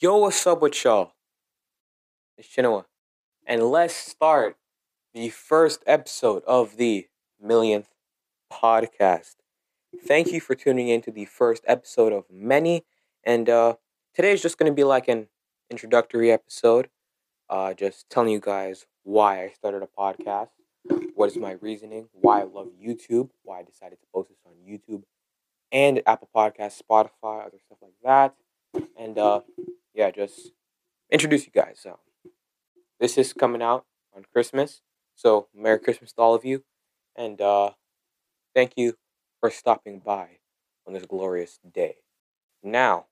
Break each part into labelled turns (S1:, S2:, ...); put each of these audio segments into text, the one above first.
S1: Yo, what's up with y'all? It's Chinoa. And let's start the first episode of the millionth podcast. Thank you for tuning in to the first episode of many. And uh, today is just going to be like an introductory episode, uh, just telling you guys why I started a podcast, what is my reasoning, why I love YouTube, why I decided to post this on YouTube and Apple Podcasts, Spotify, other stuff like that. And uh, yeah, just introduce you guys. So this is coming out on Christmas. So Merry Christmas to all of you. And uh, thank you for stopping by on this glorious day. Now,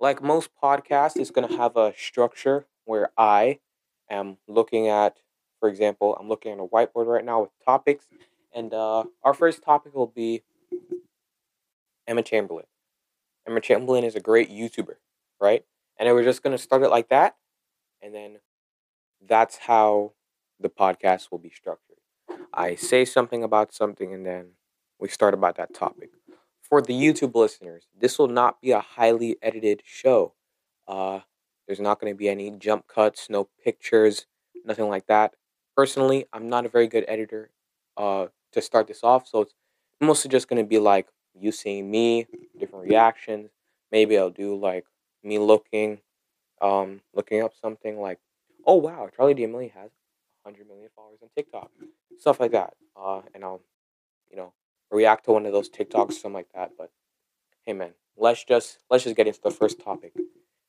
S1: like most podcasts, it's going to have a structure where I am looking at, for example, I'm looking at a whiteboard right now with topics. And uh, our first topic will be Emma Chamberlain. Emma Chamberlain is a great YouTuber, right? And we're just going to start it like that. And then that's how the podcast will be structured. I say something about something and then we start about that topic. For the YouTube listeners, this will not be a highly edited show. Uh, there's not going to be any jump cuts, no pictures, nothing like that. Personally, I'm not a very good editor uh, to start this off, so it's mostly just going to be like you seeing me, different reactions. Maybe I'll do like me looking, um, looking up something like, oh wow, Charli D'Amelio has 100 million followers on TikTok, stuff like that. Uh, and I'll, you know, react to one of those TikToks, something like that. But hey, man, let's just let's just get into the first topic,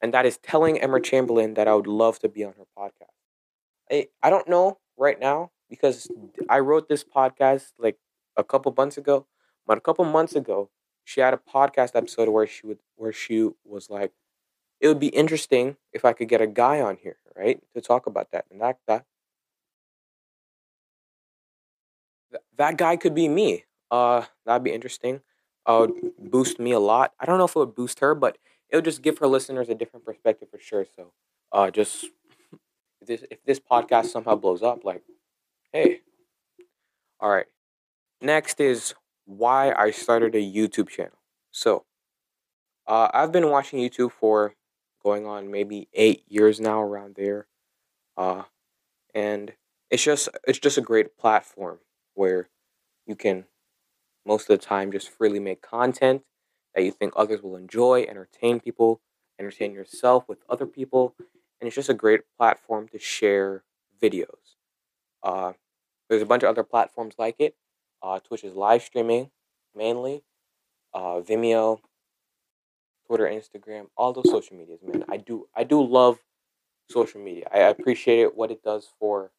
S1: and that is telling Emma Chamberlain that I would love to be on her podcast. I I don't know right now because I wrote this podcast like a couple months ago, but a couple months ago she had a podcast episode where she would where she was like, it would be interesting if I could get a guy on here, right, to talk about that, and that that that guy could be me. Uh, that'd be interesting. Uh, boost me a lot. I don't know if it would boost her, but it would just give her listeners a different perspective for sure. So, uh, just if this if this podcast somehow blows up, like, hey, all right. Next is why I started a YouTube channel. So, uh, I've been watching YouTube for going on maybe eight years now, around there, uh, and it's just it's just a great platform where you can most of the time just freely make content that you think others will enjoy, entertain people, entertain yourself with other people, and it's just a great platform to share videos. Uh, there's a bunch of other platforms like it. Uh, Twitch is live streaming mainly. Uh, Vimeo, Twitter, Instagram, all those social medias, man. I do I do love social media. I appreciate it what it does for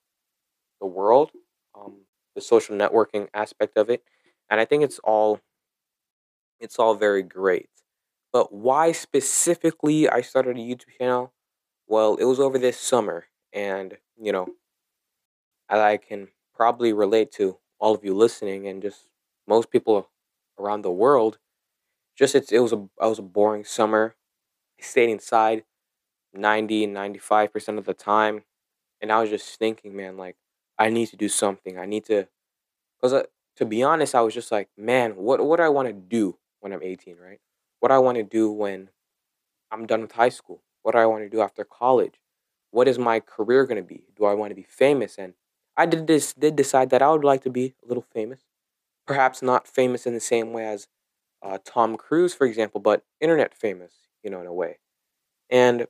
S1: the world, um, the social networking aspect of it, and I think it's all it's all very great. But why specifically I started a YouTube channel? Well, it was over this summer, and you know, I can probably relate to all of you listening, and just most people around the world. Just it's, it was a it was a boring summer. I stayed inside 90 95% of the time and I was just thinking, man, like I need to do something. I need to cuz uh, to be honest, I was just like, man, what what do I want to do when I'm 18, right? What do I want to do when I'm done with high school? What do I want to do after college? What is my career going to be? Do I want to be famous? And I did this did decide that I would like to be a little famous perhaps not famous in the same way as uh, Tom Cruise, for example, but internet famous, you know, in a way. And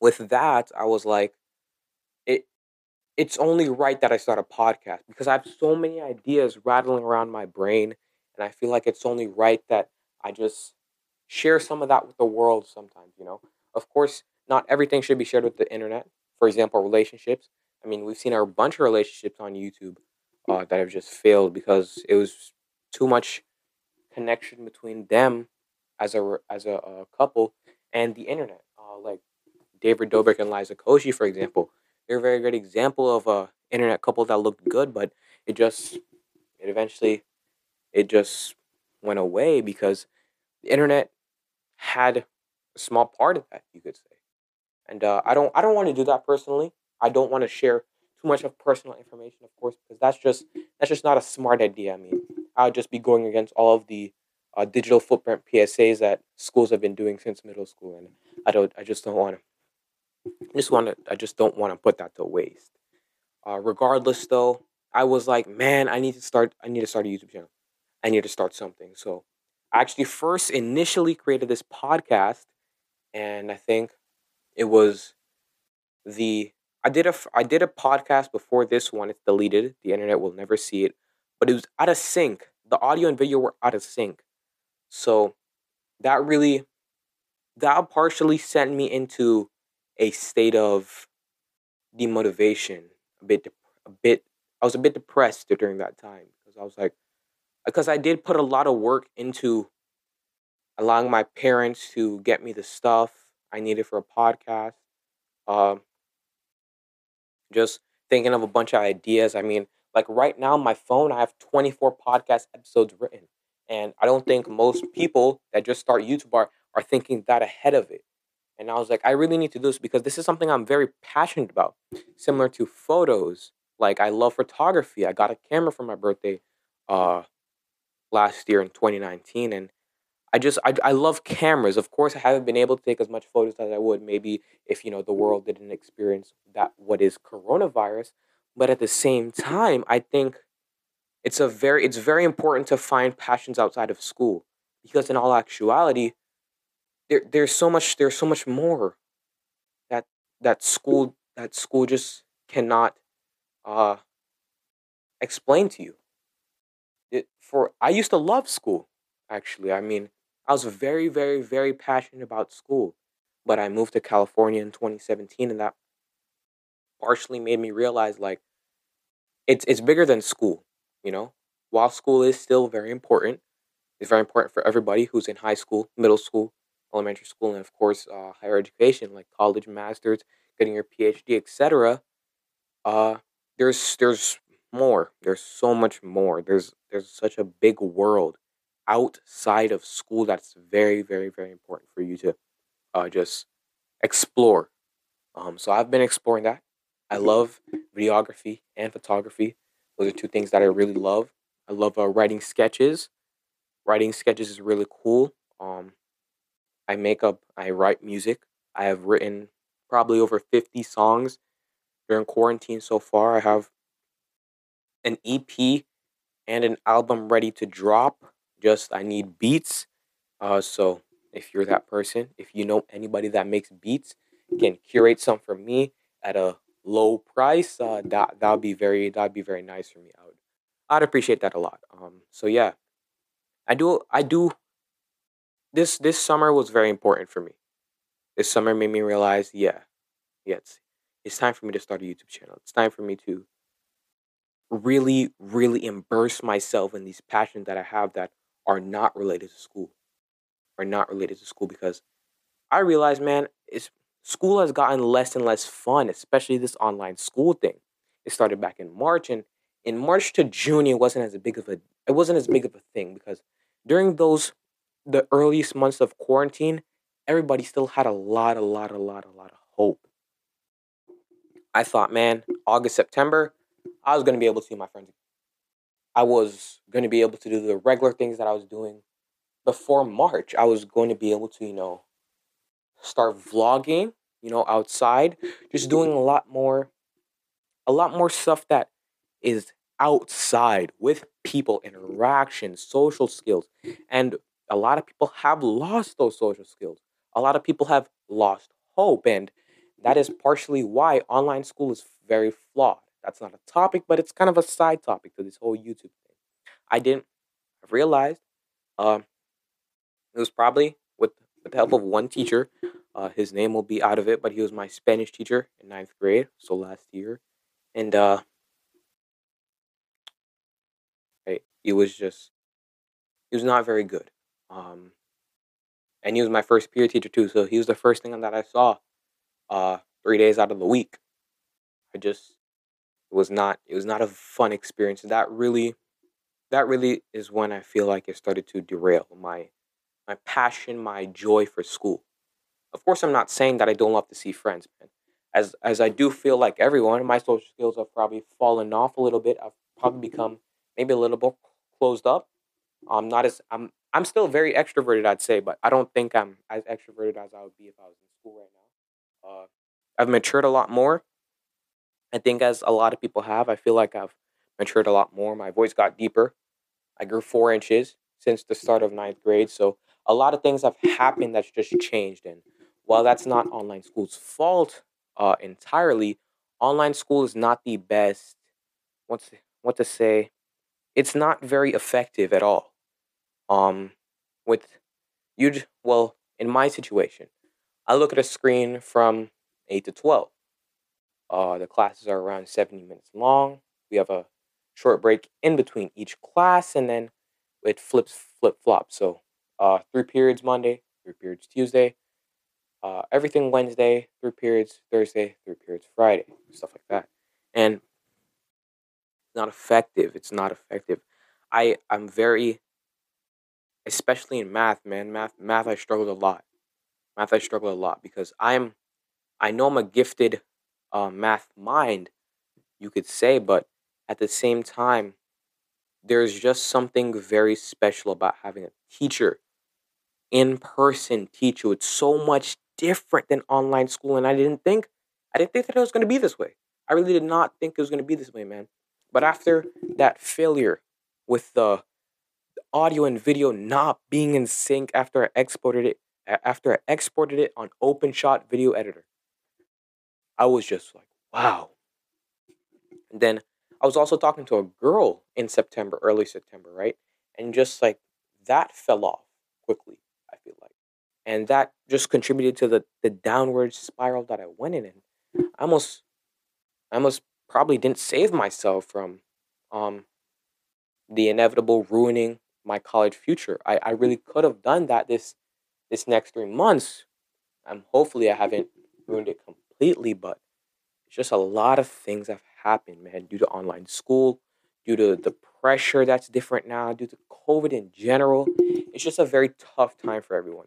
S1: with that, I was like, it it's only right that I start a podcast because I have so many ideas rattling around my brain, and I feel like it's only right that I just share some of that with the world sometimes, you know. Of course, not everything should be shared with the internet. For example, relationships. I mean, we've seen a bunch of relationships on YouTube uh, that have just failed because it was too much connection between them as a as a, a couple and the internet. Uh, like David Dobrik and Liza Koshy, for example, they're a very good example of a internet couple that looked good, but it just it eventually it just went away because the internet had a small part of that, you could say. And uh, I don't I don't want to do that personally. I don't want to share too much of personal information, of course, because that's just that's just not a smart idea. I mean, I would just be going against all of the uh, digital footprint PSAs that schools have been doing since middle school, and I don't. I just don't want to. Just want to. I just don't want to put that to waste. Uh, regardless, though, I was like, man, I need to start. I need to start a YouTube channel. I need to start something. So, I actually first initially created this podcast, and I think it was the I did a I did a podcast before this one. It's deleted. The internet will never see it, but it was out of sync. The audio and video were out of sync, so that really that partially sent me into a state of demotivation. A bit, a bit. I was a bit depressed during that time because I was like, because I did put a lot of work into allowing my parents to get me the stuff I needed for a podcast. Um, just thinking of a bunch of ideas. I mean, like right now, my phone, I have 24 podcast episodes written. And I don't think most people that just start YouTube are, are thinking that ahead of it. And I was like, I really need to do this because this is something I'm very passionate about. Similar to photos. Like I love photography. I got a camera for my birthday uh last year in 2019 and I just I, I love cameras. Of course, I haven't been able to take as much photos as I would maybe if you know the world didn't experience that what is coronavirus. But at the same time, I think it's a very it's very important to find passions outside of school because in all actuality, there there's so much there's so much more that that school that school just cannot uh explain to you. It, for I used to love school actually. I mean, I was very, very, very passionate about school, but I moved to California in 2017, and that partially made me realize like it's it's bigger than school. You know, while school is still very important, it's very important for everybody who's in high school, middle school, elementary school, and of course uh, higher education like college, masters, getting your PhD, etc. Uh, there's there's more. There's so much more. There's there's such a big world outside of school that's very, very, very important for you to uh, just explore. Um, so I've been exploring that. I love videography and photography. Those are two things that I really love. I love uh, writing sketches. Writing sketches is really cool. Um, I make up, I write music. I have written probably over 50 songs during quarantine so far. I have an EP and an album ready to drop just I need beats. Uh, so if you're that person, if you know anybody that makes beats, can curate some for me at a low price. Uh, that that'd be very that'd be very nice for me. I would I'd appreciate that a lot. Um, so yeah, I do I do. This this summer was very important for me. This summer made me realize, yeah, yeah, it's, it's time for me to start a YouTube channel. It's time for me to really, really immerse myself in these passions that I have that are not related to school. Are not related to school because I realize, man, it's school has gotten less and less fun, especially this online school thing. It started back in March, and in March to June, it wasn't as big of a it wasn't as big of a thing because during those the earliest months of quarantine, everybody still had a lot, a lot, a lot, a lot of hope. I thought, man, August, September, I was gonna be able to see my friends I was to be able to do the regular things that I was doing before March. I was going to be able to, you know, start vlogging, you know, outside, just doing a lot more a lot more stuff that is outside with people, interactions, social skills. And a lot of people have lost those social skills. A lot of people have lost hope and that is partially why online school is very flawed. That's not a topic, but it's kind of a side topic to this whole YouTube thing. I didn't realize um, it was probably with, with the help of one teacher. Uh, his name will be out of it, but he was my Spanish teacher in ninth grade, so last year. And uh, he was just, he was not very good. Um, and he was my first peer teacher too, so he was the first thing that I saw uh, three days out of the week. I just it was not it was not a fun experience. That really that really is when I feel like it started to derail my my passion, my joy for school. Of course, I'm not saying that I don't love to see friends, man. As as I do feel like everyone, my social skills have probably fallen off a little bit. I've probably become maybe a little bit closed up. I'm not as I'm I'm still very extroverted, I'd say, but I don't think I'm as extroverted as I would be if I was in school right now. Uh, I've matured a lot more. I think, as a lot of people have, I feel like I've matured a lot more. My voice got deeper. I grew four inches since the start of ninth grade. So a lot of things have happened that's just changed. And while that's not online school's fault uh, entirely, online school is not the best. What's what to say? It's not very effective at all. Um, with you, well, in my situation, I look at a screen from eight to twelve. Uh, the classes are around seventy minutes long. We have a short break in between each class, and then it flips flip flop. So, uh, three periods Monday, three periods Tuesday, uh, everything Wednesday, through periods Thursday, through periods Friday, stuff like that. And it's not effective. It's not effective. I I'm very, especially in math, man. Math math I struggled a lot. Math I struggle a lot because I'm, I know I'm a gifted, uh, math mind, you could say, but at the same time, there's just something very special about having a teacher in person teach you. It's so much different than online school. And I didn't think, I didn't think that it was going to be this way. I really did not think it was going to be this way, man. But after that failure with the audio and video not being in sync after I exported it, after I exported it on OpenShot Video Editor, I was just like, wow. And then I was also talking to a girl in September, early September, right? And just like that fell off quickly. And that just contributed to the, the downward spiral that I went in. And I almost, I almost probably didn't save myself from um, the inevitable ruining my college future. I, I really could have done that this this next three months. I'm hopefully I haven't ruined it completely, but it's just a lot of things have happened, man, due to online school, due to the pressure that's different now, due to COVID in general. It's just a very tough time for everyone.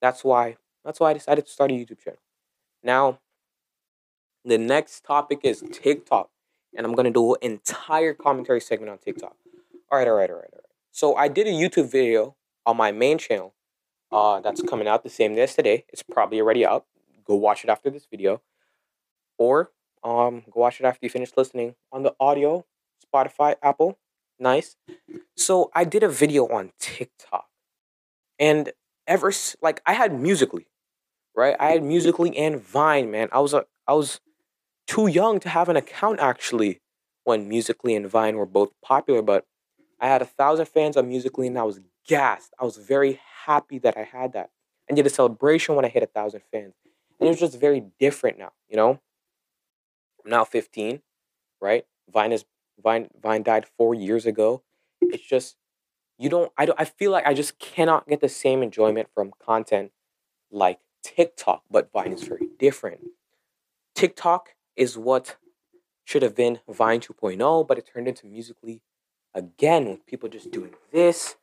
S1: That's why that's why I decided to start a YouTube channel. Now, the next topic is TikTok. And I'm gonna do an entire commentary segment on TikTok. All right, all right, all right, all right. So I did a YouTube video on my main channel. Uh, that's coming out the same day as today. It's probably already out. Go watch it after this video, or um, go watch it after you finish listening on the audio, Spotify, Apple. Nice. So I did a video on TikTok, and ever like I had Musical.ly, right? I had Musical.ly and Vine, man. I was a I was too young to have an account actually when Musical.ly and Vine were both popular, but I had a thousand fans on Musical.ly and I was gassed. I was very happy that I had that. And did a celebration when I hit a thousand fans. And it was just very different now, you know? I'm now 15, right? Vine is Vine Vine died four years ago. It's just you don't I don't I feel like I just cannot get the same enjoyment from content like TikTok, but Vine is very different. TikTok is what should have been Vine 2.0, but it turned into Musical.ly again with people just doing this.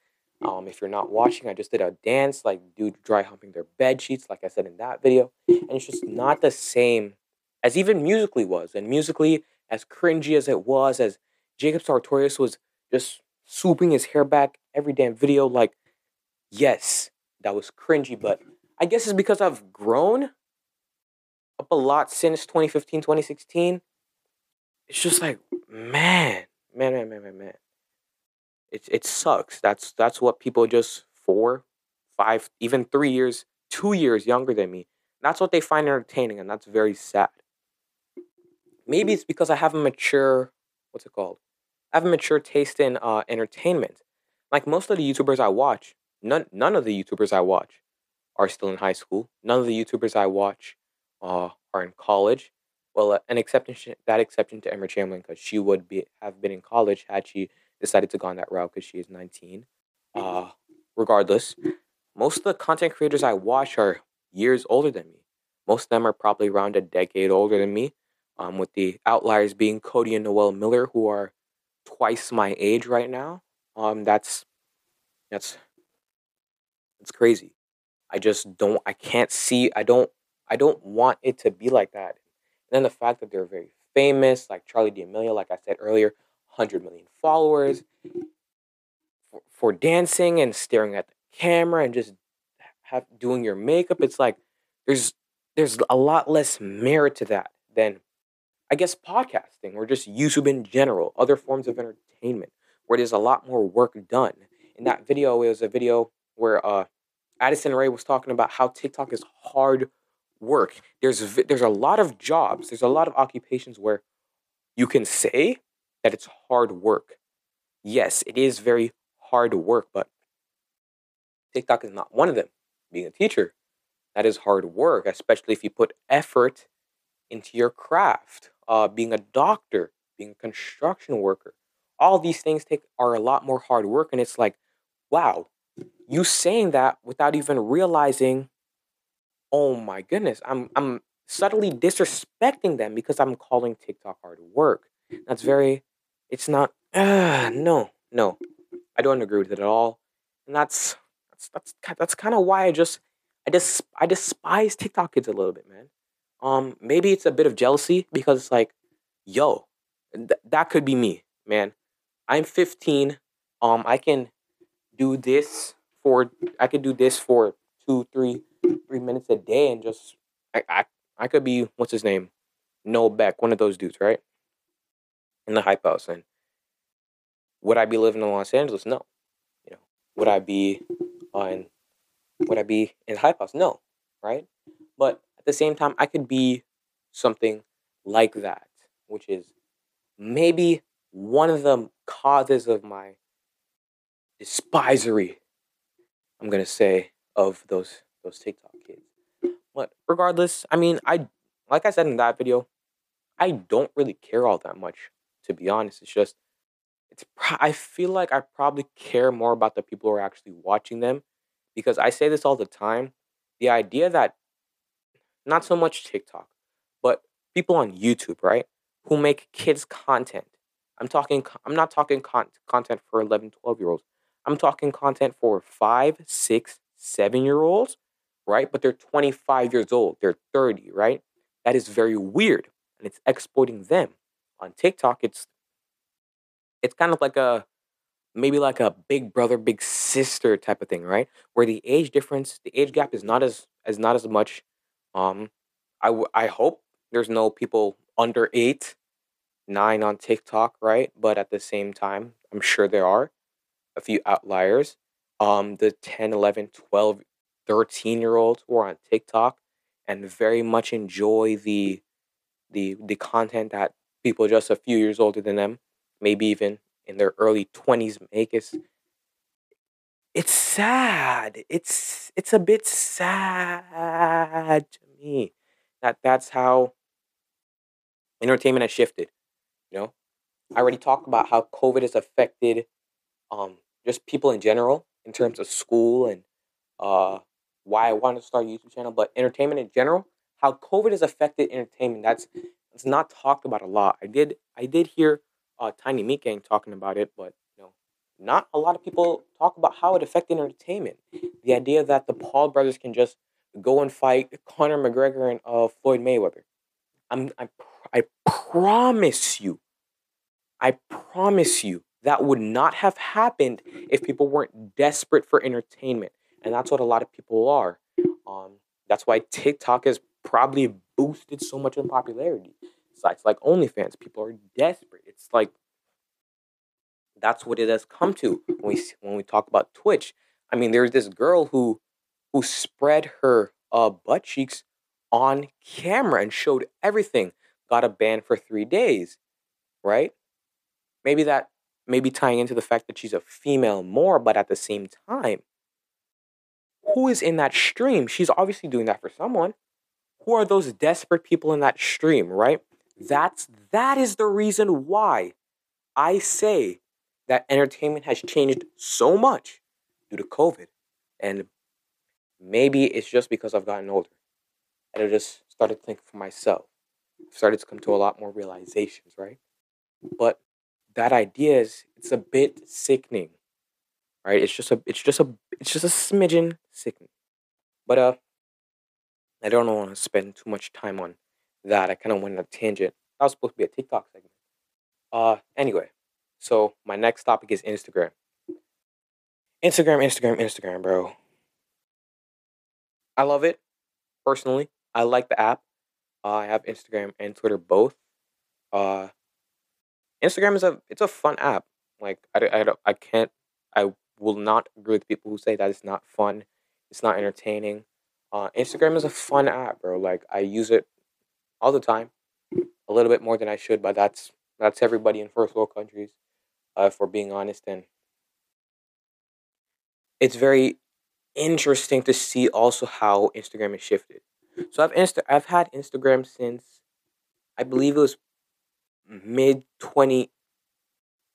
S1: Um, if you're not watching, I just did a dance like dude dry humping their bed sheets, like I said in that video, and it's just not the same as even Musical.ly was. And Musical.ly, as cringy as it was, as Jacob Sartorius was just swooping his hair back every damn video, like, yes, that was cringy, but I guess it's because I've grown up a lot since 2015, 2016. It's just like, man, man, man, man, man, man. It, it sucks. That's that's what people just four, five, even three years, two years younger than me. That's what they find entertaining, and that's very sad maybe it's because I have a mature, what's it called? I have a mature taste in uh, entertainment. Like most of the YouTubers I watch, none none of the YouTubers I watch are still in high school. None of the YouTubers I watch uh, are in college. Well, uh, an exception that exception to Emma Chamberlain because she would be have been in college had she decided to go on that route because she is 19. Uh, regardless, most of the content creators I watch are years older than me. Most of them are probably around a decade older than me um, with the outliers being Cody and Noel Miller, who are twice my age right now. Um, that's that's it's crazy. I just don't. I can't see. I don't. I don't want it to be like that. And then the fact that they're very famous, like Charli D'Amelio, like I said earlier, hundred million followers for, for dancing and staring at the camera and just have doing your makeup. It's like there's there's a lot less merit to that than I guess podcasting or just YouTube in general, other forms of entertainment where there's a lot more work done. In that video, it was a video where uh, Addison Rae was talking about how TikTok is hard work. There's there's a lot of jobs, there's a lot of occupations where you can say that it's hard work. Yes, it is very hard work, but TikTok is not one of them. Being a teacher, that is hard work, especially if you put effort into your craft. Uh, being a doctor, being a construction worker, all these things take are a lot more hard work, and it's like, wow, you saying that without even realizing, oh my goodness, I'm I'm subtly disrespecting them because I'm calling TikTok hard work. That's very, it's not. Uh, no, no, I don't agree with it at all, and that's that's that's that's kind of why I just I just I despise TikTok kids a little bit, man. Um, maybe it's a bit of jealousy because it's like, yo, th- that could be me, man. I'm 15. Um, I can do this for I could do this for two, three, three minutes a day, and just I I, I could be what's his name, Noah Beck, one of those dudes, right? In the hype house, and would I be living in Los Angeles? No. You know, would I be on? Would I be in hype house? No, right? But the same time, I could be something like that, which is maybe one of the causes of my despisery, I'm gonna say, of those those TikTok kids. But regardless, I mean, I like I said in that video, I don't really care all that much. To be honest, it's just it's. I feel like I probably care more about the people who are actually watching them, because I say this all the time. The idea that not so much TikTok, but people on YouTube, right, who make kids content. I'm talking. I'm not talking con- content for 11, 12 year olds. I'm talking content for five, six, seven year olds, right? But they're 25 years old. They're 30, right? That is very weird, and it's exploiting them. On TikTok, it's it's kind of like a maybe like a big brother, big sister type of thing, right? Where the age difference, the age gap is not as as not as much. Um, I w- I hope there's no people under eight, nine on TikTok, right? But at the same time, I'm sure there are a few outliers. Um, the 10, 11, 12, 13 year olds who are on TikTok and very much enjoy the the the content that people just a few years older than them, maybe even in their early 20s make is it's sad. It's it's a bit sad to me that that's how entertainment has shifted. You know, I already talked about how COVID has affected um, just people in general in terms of school and uh, why I wanted to start a YouTube channel, but entertainment in general, how COVID has affected entertainment. That's it's not talked about a lot. I did I did hear uh, Tiny Meat Gang talking about it, but you know, not a lot of people talk about how it affected entertainment. The idea that the Paul brothers can just go and fight Conor McGregor and uh, Floyd Mayweather. I'm I, I promise you, I promise you that would not have happened if people weren't desperate for entertainment, and that's what a lot of people are. Um, that's why TikTok has probably boosted so much in popularity. Sites like OnlyFans, people are desperate. It's like that's what it has come to when we when we talk about Twitch. I mean, there's this girl who who spread her uh, butt cheeks on camera and showed everything. Got a ban for three days, right? Maybe that maybe tying into the fact that she's a female more, but at the same time, who is in that stream? She's obviously doing that for someone. Who are those desperate people in that stream, right? That's that is the reason why I say that entertainment has changed so much due to COVID. And maybe it's just because I've gotten older. And I just started to think for myself. I've started to come to a lot more realizations, right? But that idea is it's a bit sickening. Right? It's just a it's just a it's just a smidgen sickening. But uh I don't want to spend too much time on that. I kind of went on a tangent. That was supposed to be a TikTok segment. Uh, anyway, so my next topic is Instagram. Instagram, Instagram, Instagram, bro. I love it personally. I like the app. Uh, I have Instagram and Twitter both. Uh, Instagram is a it's a fun app. Like I, I, I can't I will not agree with people who say that it's not fun. It's not entertaining. Uh, Instagram is a fun app, bro. Like I use it all the time, a little bit more than I should, but that's that's everybody in first world countries. Uh, if we're being honest, and it's very interesting to see also how Instagram has shifted. So I've Insta- I've had Instagram since I believe it was mid twenty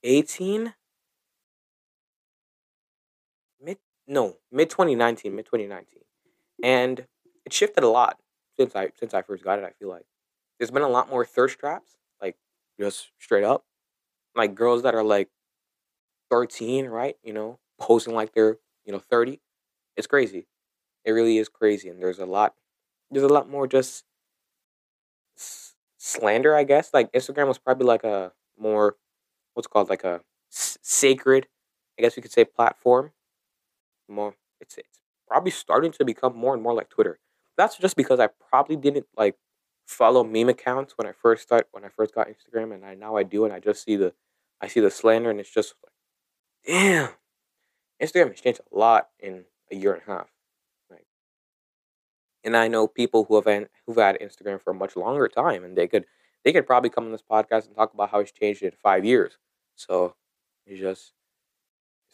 S1: eighteen. Mid no mid twenty nineteen mid twenty nineteen, and it shifted a lot since I since I first got it. I feel like there's been a lot more thirst traps, like just straight up, like girls that are like thirteen, right? You know, posing like they're you know thirty. It's crazy. It really is crazy, and there's a lot. There's a lot more just s- slander, I guess. Like Instagram was probably like a more what's called like a s- sacred, I guess we could say, platform. More, it's it's probably starting to become more and more like Twitter. That's just because I probably didn't like follow meme accounts when I first start when I first got Instagram, and I now I do, and I just see the I see the slander, and it's just like, damn, Instagram has changed a lot in a year and a half. Right? and I know people who have who've had Instagram for a much longer time, and they could they could probably come on this podcast and talk about how it's changed in five years. So it's just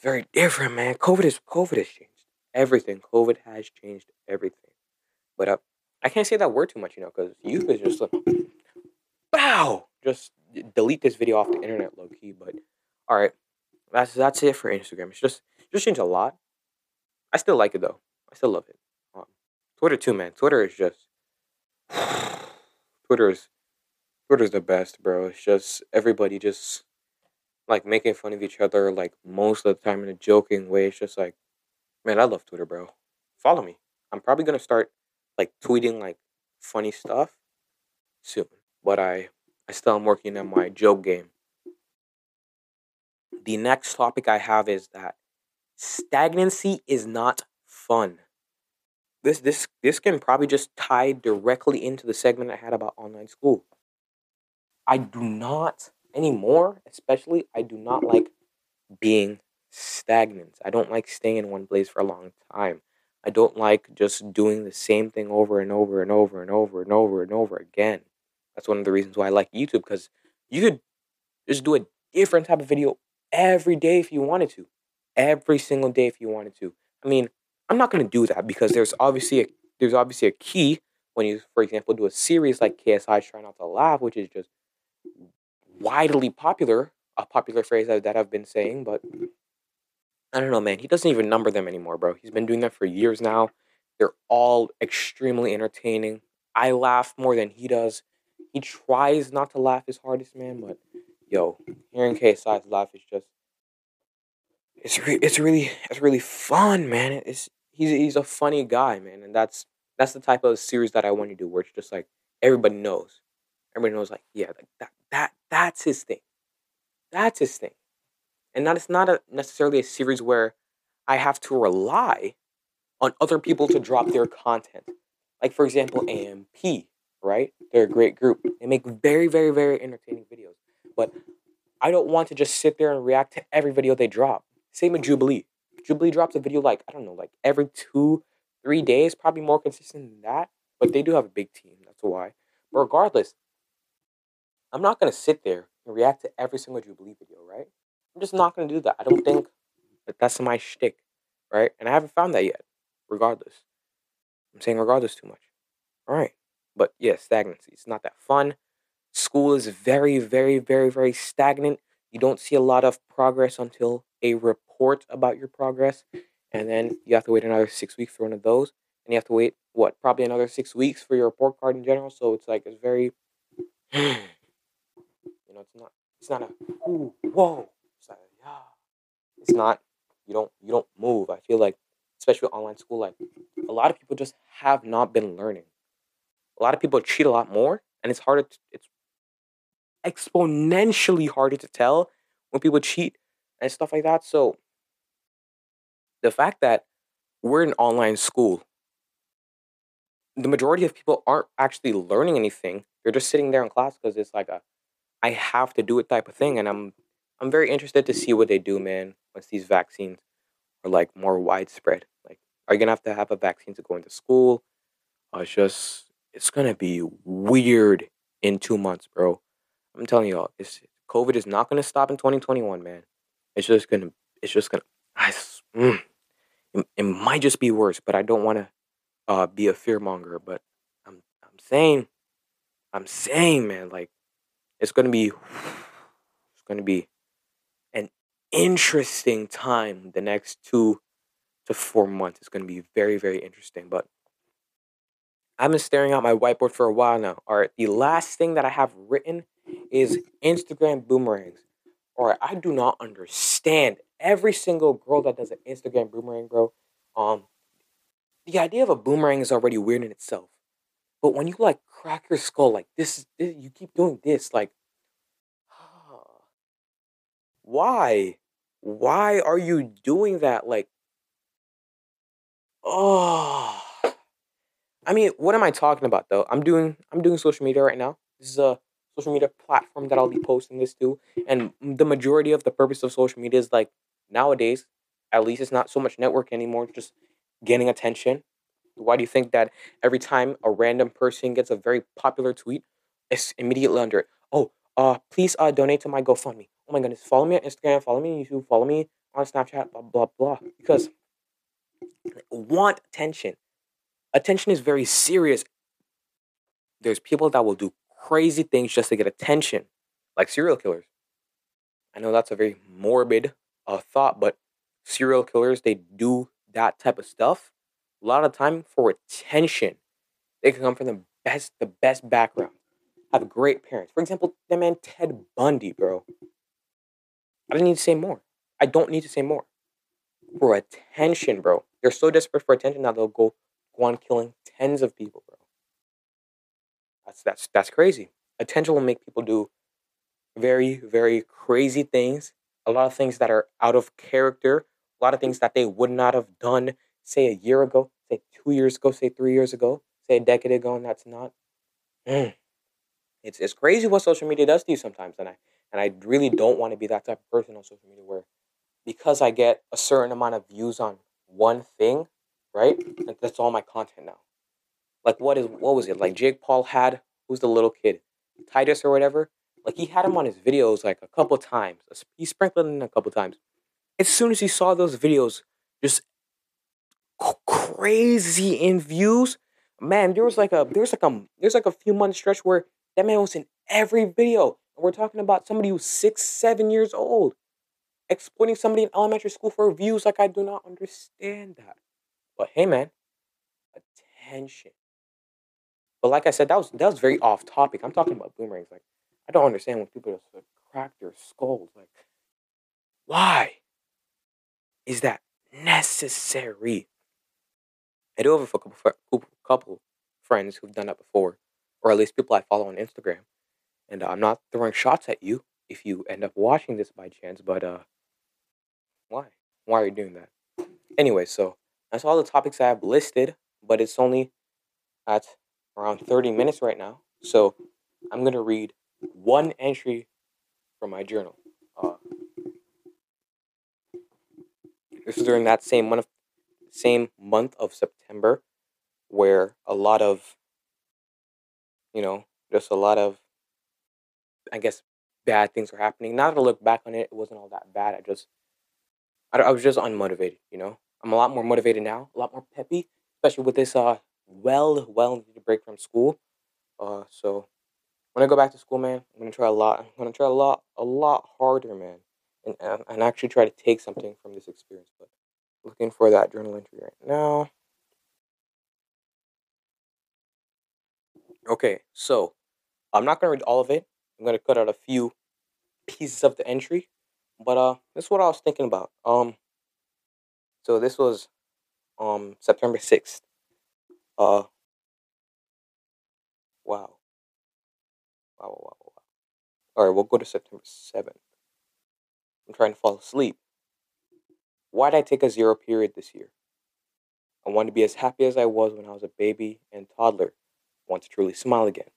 S1: very different, man. COVID is COVID has changed everything. COVID has changed everything. But uh, I can't say that word too much, you know, because you is just like, bow, just delete this video off the internet, low key. But all right, that's that's it for Instagram. It's just just changed a lot. I still like it though. I still love it. Um, Twitter too, man. Twitter is just Twitter is Twitter's the best, bro. It's just everybody just like making fun of each other, like most of the time in a joking way. It's just like, man, I love Twitter, bro. Follow me. I'm probably gonna start like tweeting like funny stuff soon, but I I still am working on my joke game. The next topic I have is that stagnancy is not fun. This this this can probably just tie directly into the segment I had about online school. I do not anymore, especially I do not like being stagnant. I don't like staying in one place for a long time. I don't like just doing the same thing over and over and over and over and over and over again. That's one of the reasons why I like YouTube because you could just do a different type of video every day if you wanted to. Every single day if you wanted to. I mean, I'm not gonna do that because there's obviously a there's obviously a key when you, for example, do a series like KSI Try Not to Laugh, which is just widely popular, a popular phrase that, that I've been saying, but I don't know, man. He doesn't even number them anymore, bro. He's been doing that for years now. They're all extremely entertaining. I laugh more than he does. He tries not to laugh his hardest, man, but yo, hearing KSI's laugh is just it's re- it's really it's really fun, man. It's he's he's a funny guy, man, and that's that's the type of series that I want to do where it's just like everybody knows. Everybody knows like, yeah, like that that that's his thing. That's his thing. And that is not a necessarily a series where I have to rely on other people to drop their content. Like for example, AMP, right? They're a great group. They make very, very, very entertaining videos. But I don't want to just sit there and react to every video they drop. Same with Jubilee. Jubilee drops a video like, I don't know, like every two, three days, probably more consistent than that. But they do have a big team. That's why. But regardless, I'm not gonna sit there and react to every single Jubilee video, right? I'm just not gonna do that. I don't think that that's my shtick, right? And I haven't found that yet. Regardless, I'm saying regardless too much. All right, but yeah, stagnancy. It's not that fun. School is very, very, very, very stagnant. You don't see a lot of progress until a report about your progress, and then you have to wait another six weeks for one of those, and you have to wait what probably another six weeks for your report card in general. So it's like it's very, you know, it's not, it's not a ooh, whoa, it's not, yeah, it's not. You don't, you don't move. I feel like, especially with online school, like a lot of people just have not been learning. A lot of people cheat a lot more, and it's harder. To, it's exponentially harder to tell when people cheat and stuff like that. So the fact that we're an online school, the majority of people aren't actually learning anything. They're just sitting there in class because it's like a I have to do it type of thing. And I'm I'm very interested to see what they do, man, once these vaccines are like more widespread. Like, are you gonna have to have a vaccine to go into school? Uh, it's just it's gonna be weird in two months, bro. I'm telling y'all, this COVID is not gonna stop in 2021, man. It's just gonna it's just gonna I, mm, it, might just be worse, but I don't want to uh, be a fear monger. But I'm I'm saying I'm saying, man, like it's gonna be it's gonna be an interesting time the next two to four months. It's gonna be very very interesting. But I've been staring at my whiteboard for a while now. All right, the last thing that I have written is Instagram boomerangs. All right, I do not understand every single girl that does an Instagram boomerang, bro. Um, the idea of a boomerang is already weird in itself. But when you like crack your skull like this, this you keep doing this, like, why? Why are you doing that? Like, oh, I mean, what am I talking about though? I'm doing I'm doing social media right now. This is a social media platform that I'll be posting this to, and the majority of the purpose of social media is like nowadays, at least it's not so much network anymore, just getting attention. Why do you think that every time a random person gets a very popular tweet, it's immediately under it? Oh, uh, please uh donate to my GoFundMe. Oh my goodness, follow me on Instagram, follow me on YouTube, follow me on Snapchat, blah blah blah. Because want attention. Attention is very serious. There's people that will do crazy things just to get attention, like serial killers. I know that's a very morbid uh, thought, but serial killers they do that type of stuff a lot of time for attention. They can come from the best, the best background, have great parents. For example, that man Ted Bundy, bro. I don't need to say more. I don't need to say more. For attention, bro. They're so desperate for attention now they'll go go on killing tens of people, bro. That's that's that's crazy. Attention will make people do very, very crazy things. A lot of things that are out of character. A lot of things that they would not have done, say a year ago, say two years ago, say three years ago, say a decade ago, and that's not. Mm. It's it's crazy what social media does to you sometimes, and I and I really don't want to be that type of person on social media where because I get a certain amount of views on one thing, right? That's all my content now. Like what is what was it? Like Jake Paul had who's the little kid? Tydus or whatever. Like he had him on his videos like a couple times. He sprinkled in a couple times. As soon as he saw those videos just crazy in views, man, there was like a there's like a there's like a few month stretch where that man was in every video. And we're talking about somebody who's six, seven years old exploiting somebody in elementary school for views. Like I do not understand that. But hey, man, attention. But like I said, that was that was very off topic. I'm talking about boomerangs. Like I don't understand when people just like, crack their skulls. Like why is that necessary? I do have a couple couple friends who've done that before, or at least people I follow on Instagram. And uh, I'm not throwing shots at you if you end up watching this by chance, but uh, why? Why are you doing that? Anyway, so that's all the topics I have listed, but it's only at around 30 minutes right now. So I'm going to read one entry from my journal. Uh, this is during that same month, same month of September, where a lot of, you know, just a lot of, I guess, bad things were happening. Now that I look back on it, it wasn't all that bad. I just, I, I was just unmotivated. You know, I'm a lot more motivated now, a lot more peppy, especially with this uh well well needed break from school. Uh, so when I go back to school, man, I'm gonna try a lot. I'm gonna try a lot, a lot harder, man, and and, and actually try to take something from this experience. But looking for that journal entry right now. Okay, so I'm not gonna read all of it. I'm gonna cut out a few pieces of the entry, but uh, this is what I was thinking about. Um, so this was um September sixth. Uh, wow, wow, wow, wow. All right, we'll go to September seventh. I'm trying to fall asleep. Why'd I take a zero period this year? I want to be as happy as I was when I was a baby and toddler. I want to truly smile again.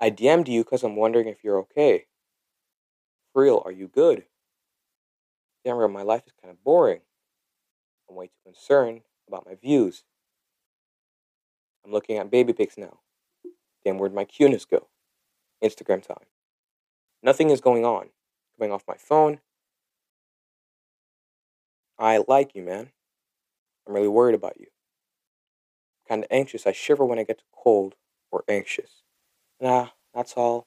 S1: I DM'd you because I'm wondering if you're okay. For real, are you good? Damn, my life is kind of boring. I'm way too concerned about my views. I'm looking at baby pics now. Damn, where'd my cuteness go? Instagram time. Nothing is going on. Coming off my phone. I like you, man. I'm really worried about you. Kind of anxious. I shiver when I get cold or anxious. Nah, that's all.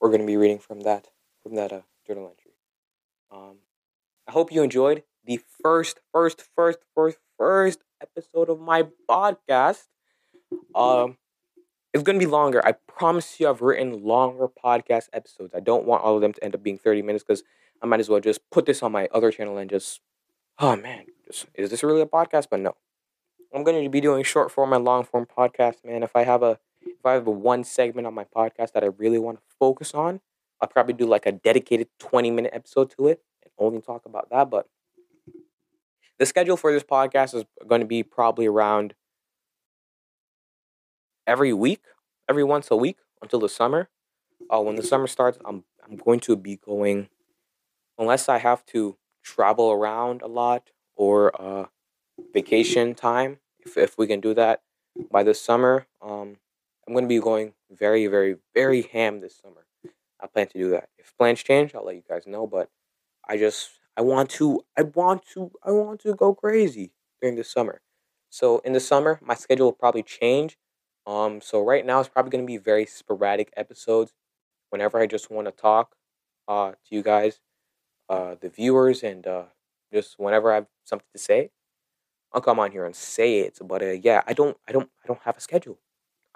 S1: We're to be reading from that from that uh, journal entry. Um, I hope you enjoyed the first, first, first, first, first episode of my podcast. Um, it's going to be longer. I promise you, I've written longer podcast episodes. I don't want all of them to end up being 30 minutes because I might as well just put this on my other channel and just, oh man, just, is this really a podcast? But no. I'm going to be doing short form and long form podcasts, man. If I have a if I have a one segment on my podcast that I really want to focus on, I'll probably do like a dedicated 20 minute episode to it and only talk about that. But the schedule for this podcast is going to be probably around every week, every once a week until the summer. Uh, when the summer starts, I'm I'm going to be going, unless I have to travel around a lot or uh, vacation time. If if we can do that by the summer, um, I'm going to be going very very very ham this summer. I plan to do that. If plans change, I'll let you guys know. But I just I want to I want to I want to go crazy during the summer. So in the summer, my schedule will probably change. Um, so right now it's probably gonna be very sporadic episodes. Whenever I just want to talk, uh, to you guys, uh, the viewers, and uh, just whenever I have something to say, I'll come on here and say it. But uh, yeah, I don't, I don't, I don't have a schedule.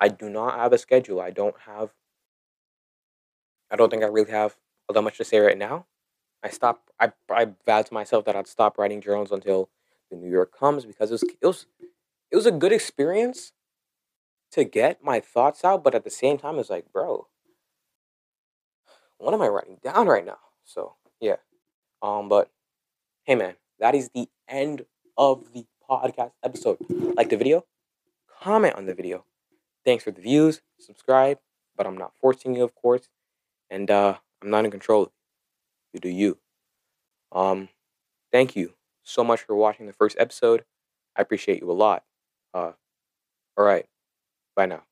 S1: I do not have a schedule. I don't have. I don't think I really have all that much to say right now. I stop. I I vowed to myself that I'd stop writing journals until the new York comes because it was it was it was a good experience to get my thoughts out, but at the same time, it's like, bro, what am I writing down right now? So yeah, um, but hey, man, that is the end of the podcast episode. Like the video, comment on the video. Thanks for the views, subscribe, but I'm not forcing you, of course, and uh, I'm not in control. You do you. Um, thank you so much for watching the first episode. I appreciate you a lot. Uh, all right. Bye now.